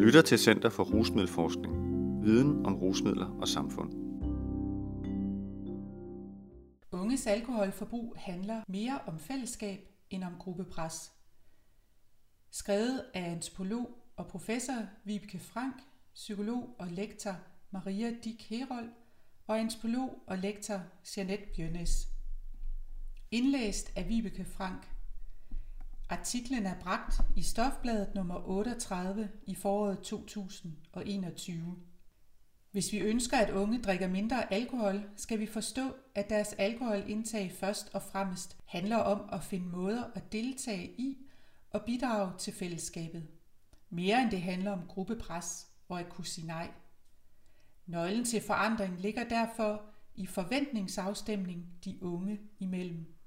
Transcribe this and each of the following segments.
lytter til Center for Rusmiddelforskning. Viden om rusmidler og samfund. Unges alkoholforbrug handler mere om fællesskab end om gruppepres. Skrevet af antropolog og professor Vibeke Frank, psykolog og lektor Maria Dick Herold og antropolog og lektor Jeanette Bjørnes. Indlæst af Vibeke Frank. Artiklen er bragt i Stofbladet nummer 38 i foråret 2021. Hvis vi ønsker, at unge drikker mindre alkohol, skal vi forstå, at deres alkoholindtag først og fremmest handler om at finde måder at deltage i og bidrage til fællesskabet. Mere end det handler om gruppepres og at kunne sige nej. Nøglen til forandring ligger derfor i forventningsafstemning de unge imellem.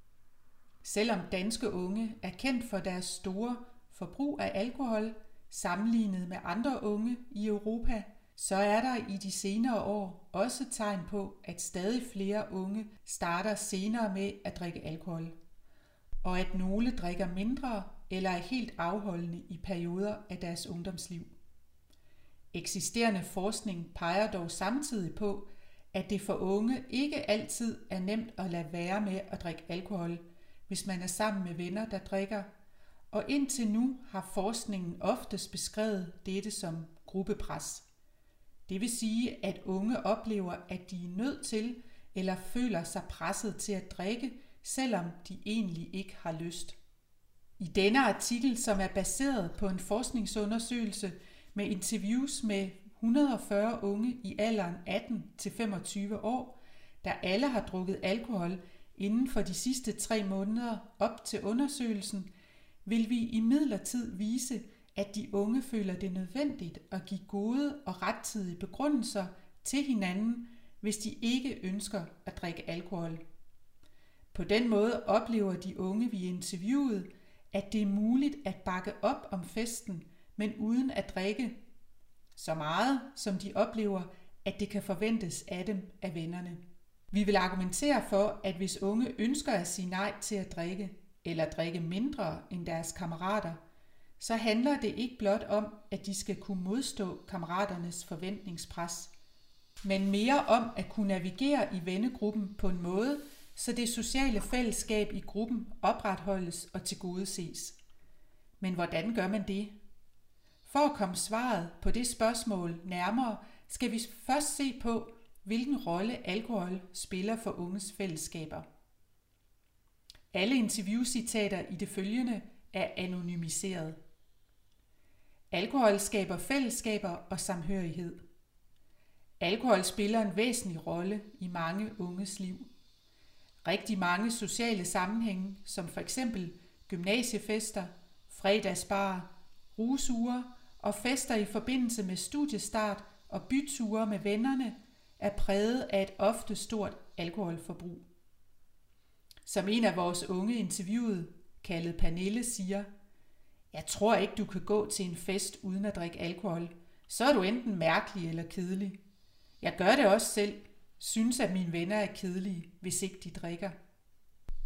Selvom danske unge er kendt for deres store forbrug af alkohol sammenlignet med andre unge i Europa, så er der i de senere år også tegn på, at stadig flere unge starter senere med at drikke alkohol, og at nogle drikker mindre eller er helt afholdende i perioder af deres ungdomsliv. Eksisterende forskning peger dog samtidig på, at det for unge ikke altid er nemt at lade være med at drikke alkohol, hvis man er sammen med venner, der drikker, og indtil nu har forskningen oftest beskrevet dette som gruppepres. Det vil sige, at unge oplever, at de er nødt til eller føler sig presset til at drikke, selvom de egentlig ikke har lyst. I denne artikel, som er baseret på en forskningsundersøgelse med interviews med 140 unge i alderen 18 til 25 år, der alle har drukket alkohol inden for de sidste tre måneder op til undersøgelsen, vil vi i midlertid vise, at de unge føler det nødvendigt at give gode og rettidige begrundelser til hinanden, hvis de ikke ønsker at drikke alkohol. På den måde oplever de unge, vi interviewede, at det er muligt at bakke op om festen, men uden at drikke så meget, som de oplever, at det kan forventes af dem af vennerne. Vi vil argumentere for, at hvis unge ønsker at sige nej til at drikke, eller drikke mindre end deres kammerater, så handler det ikke blot om, at de skal kunne modstå kammeraternes forventningspres, men mere om at kunne navigere i vennegruppen på en måde, så det sociale fællesskab i gruppen opretholdes og tilgodeses. Men hvordan gør man det? For at komme svaret på det spørgsmål nærmere, skal vi først se på, hvilken rolle alkohol spiller for unges fællesskaber. Alle interviewcitater i det følgende er anonymiseret. Alkohol skaber fællesskaber og samhørighed. Alkohol spiller en væsentlig rolle i mange unges liv. Rigtig mange sociale sammenhænge, som for eksempel gymnasiefester, fredagsbar, rusuger og fester i forbindelse med studiestart og byture med vennerne, er præget af et ofte stort alkoholforbrug. Som en af vores unge interviewede, kaldet Pernille, siger, jeg tror ikke, du kan gå til en fest uden at drikke alkohol. Så er du enten mærkelig eller kedelig. Jeg gør det også selv. Synes, at mine venner er kedelige, hvis ikke de drikker.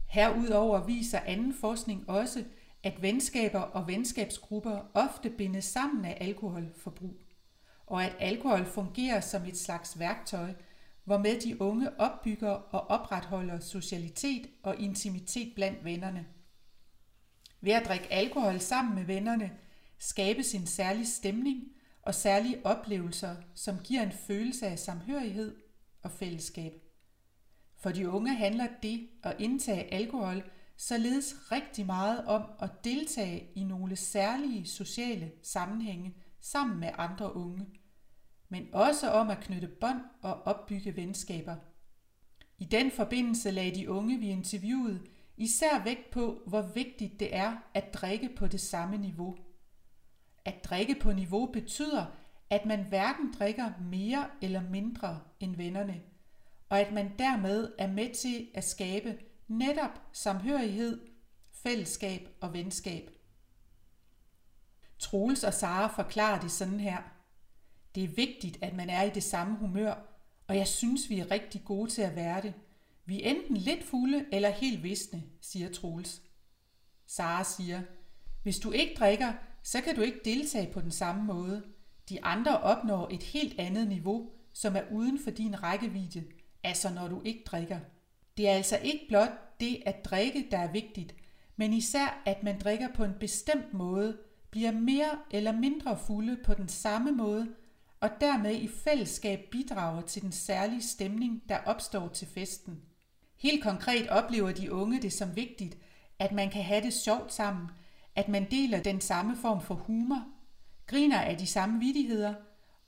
Herudover viser anden forskning også, at venskaber og venskabsgrupper ofte bindes sammen af alkoholforbrug og at alkohol fungerer som et slags værktøj, hvormed de unge opbygger og opretholder socialitet og intimitet blandt vennerne. Ved at drikke alkohol sammen med vennerne skabes en særlig stemning og særlige oplevelser, som giver en følelse af samhørighed og fællesskab. For de unge handler det at indtage alkohol således rigtig meget om at deltage i nogle særlige sociale sammenhænge – sammen med andre unge, men også om at knytte bånd og opbygge venskaber. I den forbindelse lagde de unge, vi interviewede, især vægt på, hvor vigtigt det er at drikke på det samme niveau. At drikke på niveau betyder, at man hverken drikker mere eller mindre end vennerne, og at man dermed er med til at skabe netop samhørighed, fællesskab og venskab. Troels og Sara forklarer det sådan her. Det er vigtigt, at man er i det samme humør, og jeg synes, vi er rigtig gode til at være det. Vi er enten lidt fulde eller helt visne, siger Troels. Sara siger, hvis du ikke drikker, så kan du ikke deltage på den samme måde. De andre opnår et helt andet niveau, som er uden for din rækkevidde, altså når du ikke drikker. Det er altså ikke blot det at drikke, der er vigtigt, men især at man drikker på en bestemt måde, bliver mere eller mindre fulde på den samme måde, og dermed i fællesskab bidrager til den særlige stemning, der opstår til festen. Helt konkret oplever de unge det som vigtigt, at man kan have det sjovt sammen, at man deler den samme form for humor, griner af de samme vidigheder,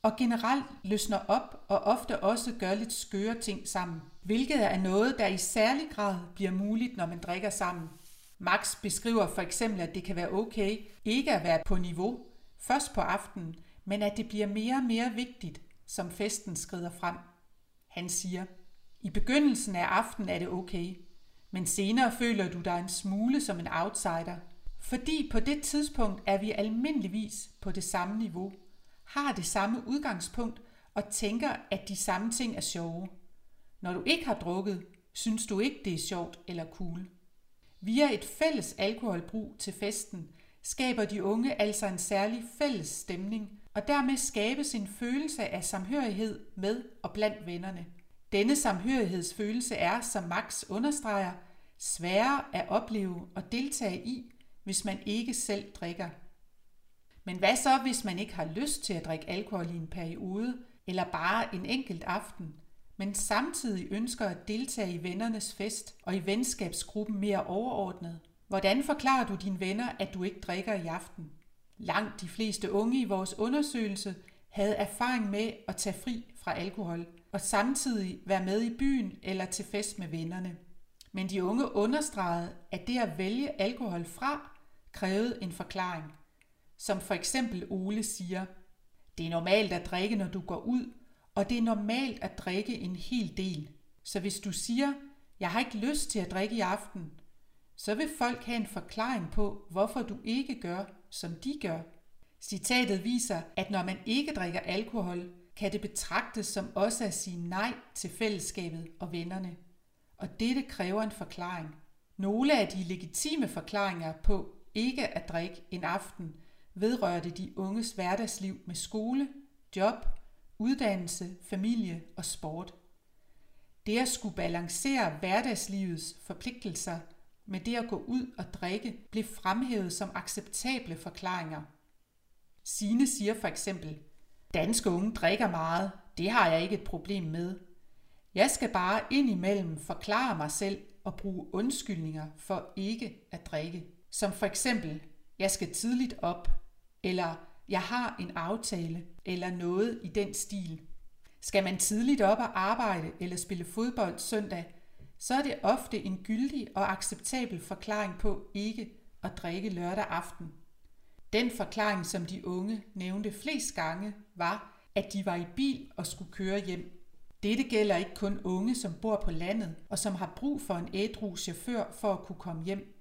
og generelt løsner op og ofte også gør lidt skøre ting sammen, hvilket er noget, der i særlig grad bliver muligt, når man drikker sammen. Max beskriver for eksempel, at det kan være okay ikke at være på niveau først på aftenen, men at det bliver mere og mere vigtigt, som festen skrider frem. Han siger, i begyndelsen af aftenen er det okay, men senere føler du dig en smule som en outsider, fordi på det tidspunkt er vi almindeligvis på det samme niveau, har det samme udgangspunkt og tænker, at de samme ting er sjove. Når du ikke har drukket, synes du ikke, det er sjovt eller cool. Via et fælles alkoholbrug til festen skaber de unge altså en særlig fælles stemning, og dermed skabes en følelse af samhørighed med og blandt vennerne. Denne samhørighedsfølelse er, som Max understreger, sværere at opleve og deltage i, hvis man ikke selv drikker. Men hvad så, hvis man ikke har lyst til at drikke alkohol i en periode, eller bare en enkelt aften, men samtidig ønsker at deltage i vennernes fest og i venskabsgruppen mere overordnet? Hvordan forklarer du dine venner, at du ikke drikker i aften? Langt de fleste unge i vores undersøgelse havde erfaring med at tage fri fra alkohol og samtidig være med i byen eller til fest med vennerne. Men de unge understregede, at det at vælge alkohol fra krævede en forklaring. Som for eksempel Ole siger, det er normalt at drikke, når du går ud, og det er normalt at drikke en hel del. Så hvis du siger, jeg har ikke lyst til at drikke i aften, så vil folk have en forklaring på, hvorfor du ikke gør, som de gør. Citatet viser, at når man ikke drikker alkohol, kan det betragtes som også at sige nej til fællesskabet og vennerne. Og dette kræver en forklaring. Nogle af de legitime forklaringer på ikke at drikke en aften vedrørte de unges hverdagsliv med skole, job, uddannelse, familie og sport. Det at skulle balancere hverdagslivets forpligtelser med det at gå ud og drikke blev fremhævet som acceptable forklaringer. Sine siger for eksempel, danske unge drikker meget, det har jeg ikke et problem med. Jeg skal bare indimellem forklare mig selv og bruge undskyldninger for ikke at drikke. Som for eksempel, jeg skal tidligt op, eller jeg har en aftale, eller noget i den stil. Skal man tidligt op og arbejde eller spille fodbold søndag, så er det ofte en gyldig og acceptabel forklaring på ikke at drikke lørdag aften. Den forklaring, som de unge nævnte flest gange, var, at de var i bil og skulle køre hjem. Dette gælder ikke kun unge, som bor på landet og som har brug for en ædru chauffør for at kunne komme hjem.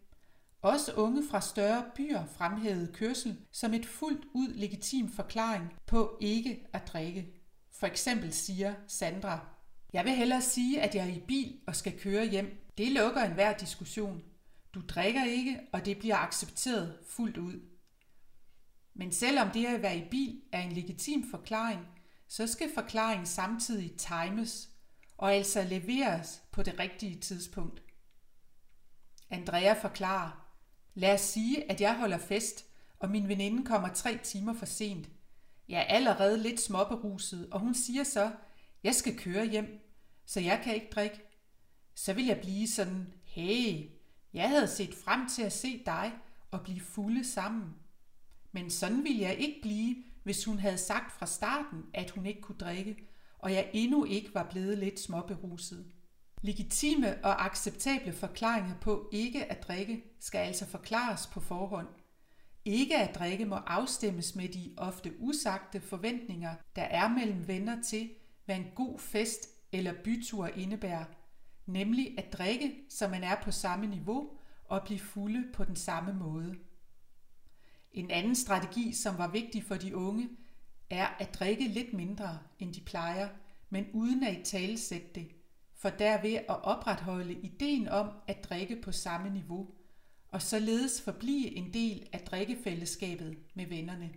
Også unge fra større byer fremhævede kørsel som et fuldt ud legitim forklaring på ikke at drikke. For eksempel siger Sandra, jeg vil hellere sige, at jeg er i bil og skal køre hjem. Det lukker enhver diskussion. Du drikker ikke, og det bliver accepteret fuldt ud. Men selvom det at være i bil er en legitim forklaring, så skal forklaringen samtidig times og altså leveres på det rigtige tidspunkt. Andrea forklarer, lad os sige, at jeg holder fest, og min veninde kommer tre timer for sent. Jeg er allerede lidt småberuset, og hun siger så, jeg skal køre hjem, så jeg kan ikke drikke. Så vil jeg blive sådan, hey, jeg havde set frem til at se dig og blive fulde sammen. Men sådan ville jeg ikke blive, hvis hun havde sagt fra starten, at hun ikke kunne drikke, og jeg endnu ikke var blevet lidt småberuset. Legitime og acceptable forklaringer på ikke at drikke skal altså forklares på forhånd. Ikke at drikke må afstemmes med de ofte usagte forventninger, der er mellem venner til, hvad en god fest eller bytur indebærer, nemlig at drikke, så man er på samme niveau og blive fulde på den samme måde. En anden strategi, som var vigtig for de unge, er at drikke lidt mindre, end de plejer, men uden at i talesætte det, for derved at opretholde ideen om at drikke på samme niveau, og således forblive en del af drikkefællesskabet med vennerne.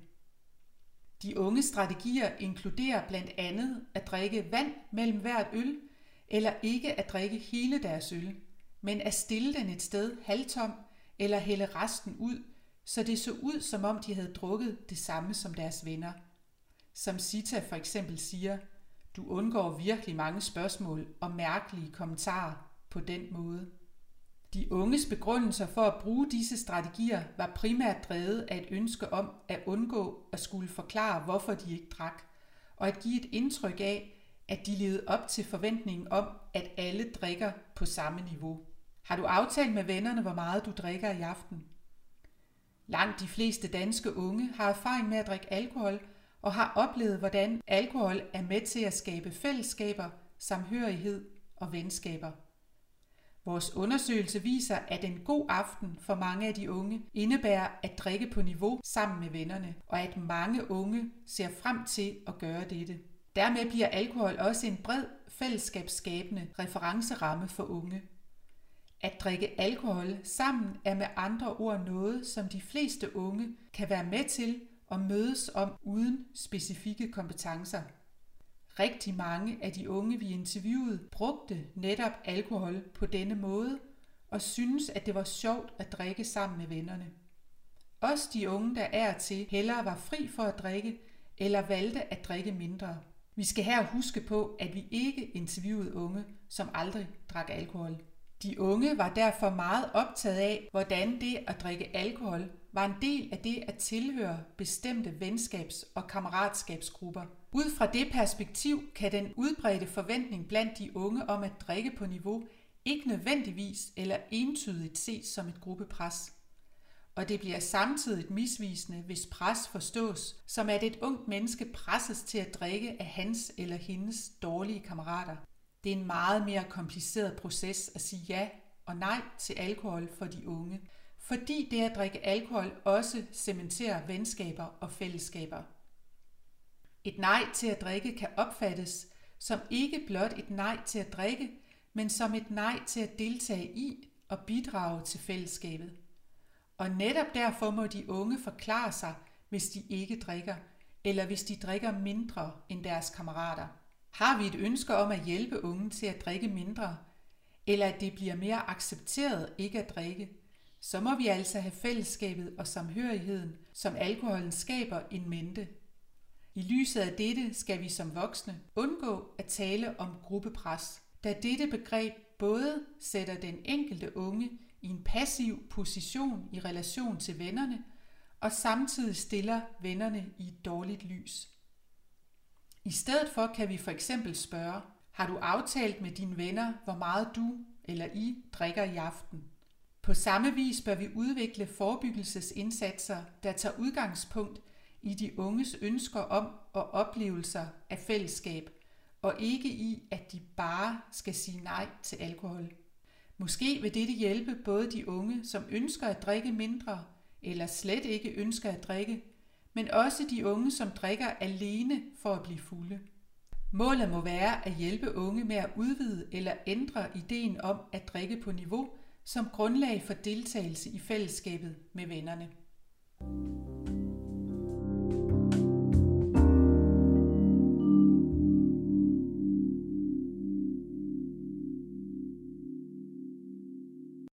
De unge strategier inkluderer blandt andet at drikke vand mellem hvert øl, eller ikke at drikke hele deres øl, men at stille den et sted halvtom eller hælde resten ud, så det så ud som om de havde drukket det samme som deres venner. Som Sita for eksempel siger, du undgår virkelig mange spørgsmål og mærkelige kommentarer på den måde. De unges begrundelser for at bruge disse strategier var primært drevet af et ønske om at undgå at skulle forklare, hvorfor de ikke drak, og at give et indtryk af, at de levede op til forventningen om, at alle drikker på samme niveau. Har du aftalt med vennerne, hvor meget du drikker i aften? Langt de fleste danske unge har erfaring med at drikke alkohol og har oplevet, hvordan alkohol er med til at skabe fællesskaber, samhørighed og venskaber. Vores undersøgelse viser, at en god aften for mange af de unge indebærer at drikke på niveau sammen med vennerne, og at mange unge ser frem til at gøre dette. Dermed bliver alkohol også en bred fællesskabsskabende referenceramme for unge. At drikke alkohol sammen er med andre ord noget, som de fleste unge kan være med til og mødes om uden specifikke kompetencer. Rigtig mange af de unge, vi interviewede, brugte netop alkohol på denne måde og synes, at det var sjovt at drikke sammen med vennerne. Også de unge, der er til, hellere var fri for at drikke eller valgte at drikke mindre. Vi skal her huske på, at vi ikke interviewede unge, som aldrig drak alkohol. De unge var derfor meget optaget af, hvordan det at drikke alkohol var en del af det at tilhøre bestemte venskabs- og kammeratskabsgrupper. Ud fra det perspektiv kan den udbredte forventning blandt de unge om at drikke på niveau ikke nødvendigvis eller entydigt ses som et gruppepres. Og det bliver samtidig misvisende, hvis pres forstås som at et ungt menneske presses til at drikke af hans eller hendes dårlige kammerater. Det er en meget mere kompliceret proces at sige ja og nej til alkohol for de unge, fordi det at drikke alkohol også cementerer venskaber og fællesskaber. Et nej til at drikke kan opfattes som ikke blot et nej til at drikke, men som et nej til at deltage i og bidrage til fællesskabet. Og netop derfor må de unge forklare sig, hvis de ikke drikker, eller hvis de drikker mindre end deres kammerater. Har vi et ønske om at hjælpe unge til at drikke mindre, eller at det bliver mere accepteret ikke at drikke, så må vi altså have fællesskabet og samhørigheden, som alkoholen skaber, en mente. I lyset af dette skal vi som voksne undgå at tale om gruppepres, da dette begreb både sætter den enkelte unge i en passiv position i relation til vennerne, og samtidig stiller vennerne i et dårligt lys. I stedet for kan vi for eksempel spørge, har du aftalt med dine venner, hvor meget du eller I drikker i aften? På samme vis bør vi udvikle forebyggelsesindsatser, der tager udgangspunkt i de unges ønsker om og oplevelser af fællesskab, og ikke i, at de bare skal sige nej til alkohol. Måske vil dette hjælpe både de unge, som ønsker at drikke mindre, eller slet ikke ønsker at drikke, men også de unge, som drikker alene for at blive fulde. Målet må være at hjælpe unge med at udvide eller ændre ideen om at drikke på niveau som grundlag for deltagelse i fællesskabet med vennerne.